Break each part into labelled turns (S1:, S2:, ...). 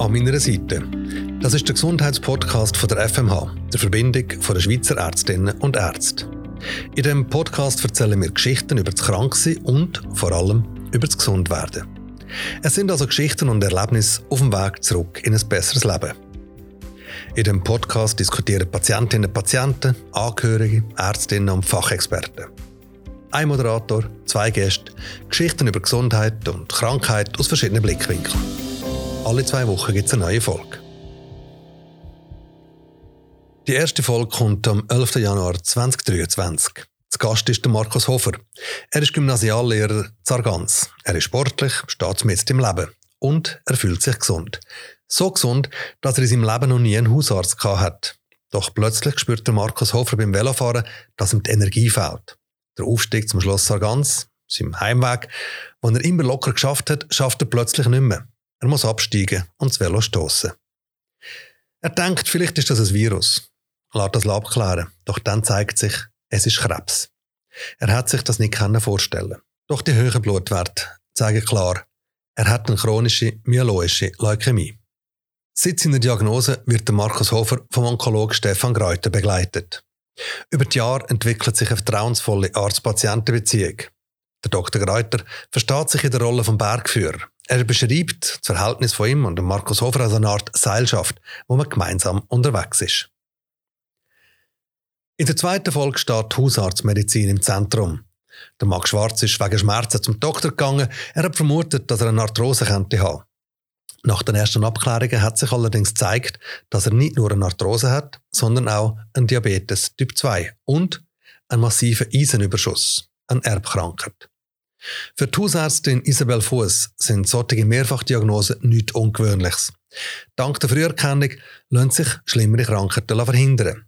S1: an meiner Seite. Das ist der Gesundheitspodcast von der FMH, der Verbindung von der Schweizer Ärztinnen und Ärzte. In diesem Podcast erzählen wir Geschichten über das Kranksein und vor allem über das Gesundwerden. Es sind also Geschichten und Erlebnisse auf dem Weg zurück in ein besseres Leben. In dem Podcast diskutieren Patientinnen und Patienten, Angehörige, Ärztinnen und Fachexperten. Ein Moderator, zwei Gäste, Geschichten über Gesundheit und Krankheit aus verschiedenen Blickwinkeln. Alle zwei Wochen gibt es eine neue Folge. Die erste Folge kommt am 11. Januar 2023. Zu Gast ist der Markus Hofer. Er ist Gymnasiallehrer Zargans. Er ist sportlich, mit im Leben und er fühlt sich gesund. So gesund, dass er in seinem Leben noch nie einen Hausarzt hat. Doch plötzlich spürt der Markus Hofer beim Velofahren, dass ihm die Energie fehlt. Der Aufstieg zum Schloss Sargans, seinem Heimweg, den er immer locker geschafft hat, schafft er plötzlich nicht mehr. Er muss absteigen und das Velo stoßen. Er denkt, vielleicht ist das ein Virus. Lässt das abklären. Doch dann zeigt sich, es ist Krebs. Er hat sich das nicht vorstellen Doch die hohen Blutwerte zeigen klar, er hat eine chronische myeloische Leukämie. Seit seiner Diagnose wird der Markus Hofer vom Onkologen Stefan Greuter begleitet. Über die Jahre entwickelt sich eine vertrauensvolle Arzt-Patienten-Beziehung. Der Dr. Greuter versteht sich in der Rolle vom Bergführer. Er beschreibt das Verhältnis von ihm und Markus Hofer als eine Art Seilschaft, wo man gemeinsam unterwegs ist. In der zweiten Folge steht Hausarztmedizin im Zentrum. Der Max Schwarz ist wegen Schmerzen zum Doktor gegangen. Er hat vermutet, dass er eine Arthrose könnte haben. Nach den ersten Abklärungen hat sich allerdings gezeigt, dass er nicht nur eine Arthrose hat, sondern auch einen Diabetes Typ 2 und einen massiven Eisenüberschuss, eine Erbkrankheit. Für die Hausärztin Isabel Fuß sind solche Mehrfachdiagnosen nichts Ungewöhnliches. Dank der Früherkennung lassen sich schlimmere Krankheiten verhindern.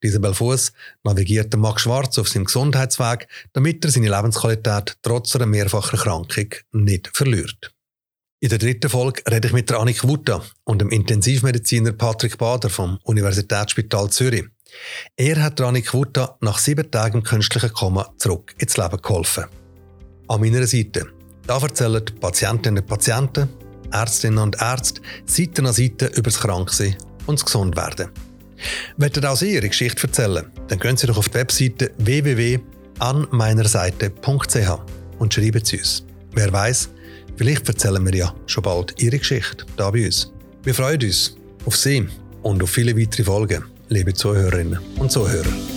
S1: Isabel Fuß navigiert Max Schwarz auf seinem Gesundheitsweg, damit er seine Lebensqualität trotz einer mehrfachen Erkrankung nicht verliert. In der dritten Folge rede ich mit der Annik Wutta und dem Intensivmediziner Patrick Bader vom Universitätsspital Zürich. Er hat Annik Wutta nach sieben Tagen künstlichen Koma zurück ins Leben geholfen. An meiner Seite. Da erzählen Patientinnen und Patienten, Ärztinnen und Ärzte Seite an Seite über das Kranksein und das Gesundwerden. Wollt ihr auch Sie Ihre Geschichte erzählen? Dann gehen Sie doch auf die Webseite www.anmeinerseite.ch und schreiben Sie uns. Wer weiß, vielleicht erzählen wir ja schon bald Ihre Geschichte da bei uns. Wir freuen uns auf Sie und auf viele weitere Folgen, liebe Zuhörerinnen und Zuhörer.